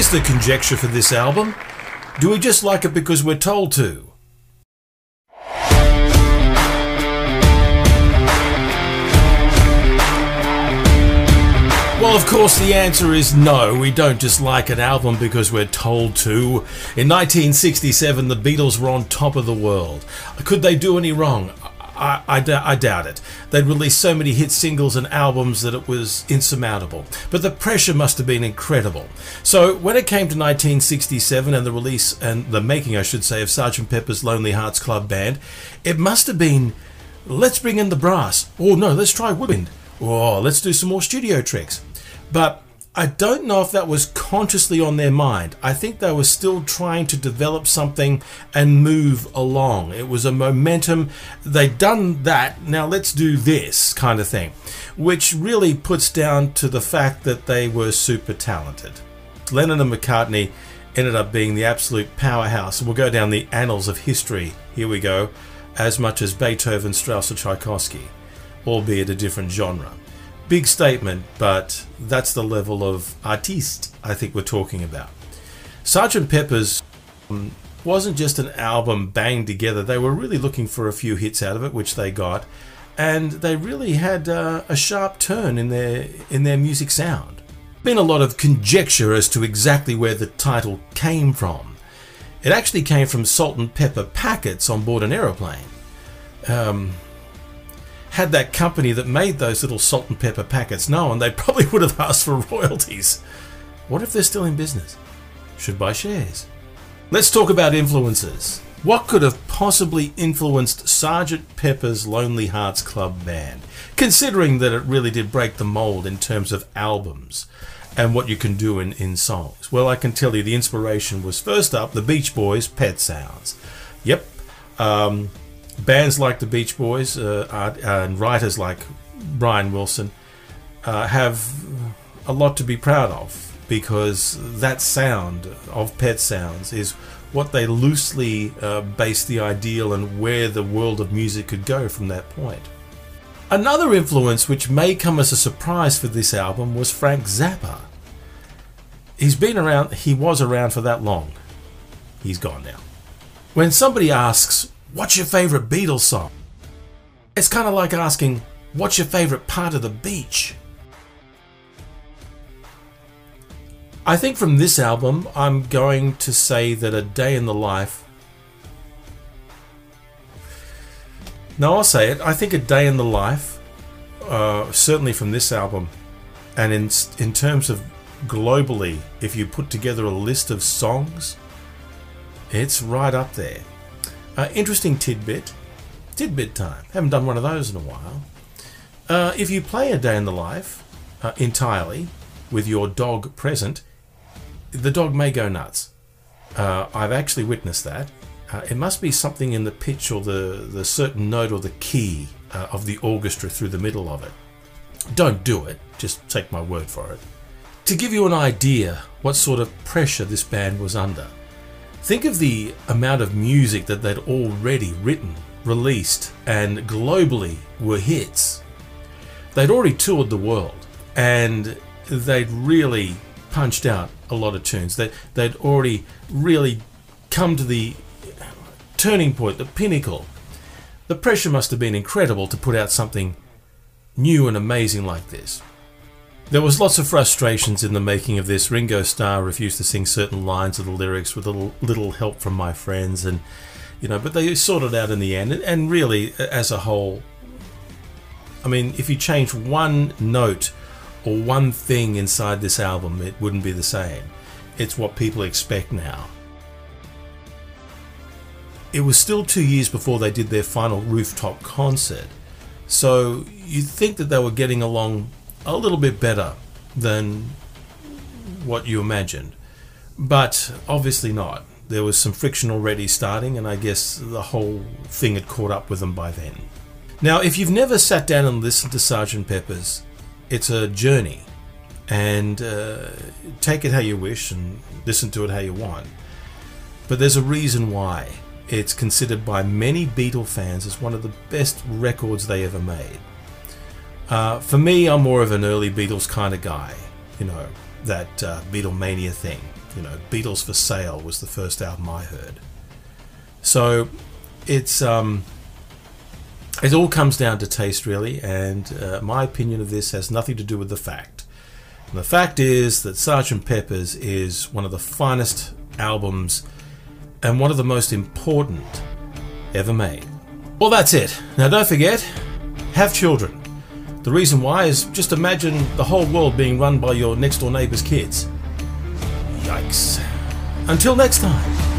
Here's the conjecture for this album. Do we just like it because we're told to? Well, of course, the answer is no. We don't just like an album because we're told to. In 1967, the Beatles were on top of the world. Could they do any wrong? I, I, I, doubt it. They'd released so many hit singles and albums that it was insurmountable. But the pressure must have been incredible. So when it came to 1967 and the release and the making, I should say, of Sgt. Pepper's Lonely Hearts Club Band, it must have been let's bring in the brass. Oh no, let's try woodwind. Oh, let's do some more studio tricks. But I don't know if that was consciously on their mind. I think they were still trying to develop something and move along. It was a momentum. They'd done that, now let's do this kind of thing, which really puts down to the fact that they were super talented. Lennon and McCartney ended up being the absolute powerhouse, we'll go down the annals of history. Here we go, as much as Beethoven, Strauss, or Tchaikovsky, albeit a different genre big statement, but that's the level of artiste I think we're talking about. Sgt. Pepper's um, wasn't just an album banged together. They were really looking for a few hits out of it, which they got, and they really had uh, a sharp turn in their in their music sound. Been a lot of conjecture as to exactly where the title came from. It actually came from salt and pepper packets on board an aeroplane. Um, had that company that made those little salt and pepper packets known, they probably would have asked for royalties. What if they're still in business? Should buy shares. Let's talk about influences. What could have possibly influenced Sgt. Pepper's Lonely Hearts Club Band, considering that it really did break the mold in terms of albums and what you can do in, in songs? Well, I can tell you the inspiration was first up the Beach Boys' Pet Sounds. Yep. Um, bands like the Beach Boys uh, are, and writers like Brian Wilson uh, have a lot to be proud of because that sound of Pet Sounds is what they loosely uh, base the ideal and where the world of music could go from that point. Another influence which may come as a surprise for this album was Frank Zappa. He's been around, he was around for that long. He's gone now. When somebody asks, What's your favourite Beatles song? It's kind of like asking, What's your favourite part of the beach? I think from this album, I'm going to say that A Day in the Life. No, I'll say it. I think A Day in the Life, uh, certainly from this album, and in, in terms of globally, if you put together a list of songs, it's right up there. Uh, interesting tidbit. Tidbit time. Haven't done one of those in a while. Uh, if you play a day in the life uh, entirely with your dog present, the dog may go nuts. Uh, I've actually witnessed that. Uh, it must be something in the pitch or the, the certain note or the key uh, of the orchestra through the middle of it. Don't do it, just take my word for it. To give you an idea what sort of pressure this band was under, Think of the amount of music that they'd already written, released, and globally were hits. They'd already toured the world and they'd really punched out a lot of tunes. They, they'd already really come to the turning point, the pinnacle. The pressure must have been incredible to put out something new and amazing like this. There was lots of frustrations in the making of this. Ringo Starr refused to sing certain lines of the lyrics with a little, little help from my friends, and you know, but they sorted out in the end. And really, as a whole, I mean, if you change one note or one thing inside this album, it wouldn't be the same. It's what people expect now. It was still two years before they did their final rooftop concert, so you'd think that they were getting along a little bit better than what you imagined. But obviously not. There was some friction already starting, and I guess the whole thing had caught up with them by then. Now, if you've never sat down and listened to Sergeant Pepper's, it's a journey. And uh, take it how you wish and listen to it how you want. But there's a reason why. It's considered by many Beatle fans as one of the best records they ever made. Uh, for me, I'm more of an early Beatles kind of guy, you know, that uh, Beatlemania thing. you know, Beatles for Sale was the first album I heard. So it's um, it all comes down to taste, really, and uh, my opinion of this has nothing to do with the fact. And the fact is that Sgt. Pepper's is one of the finest albums and one of the most important ever made. Well, that's it. Now, don't forget, have children. The reason why is just imagine the whole world being run by your next door neighbor's kids. Yikes. Until next time.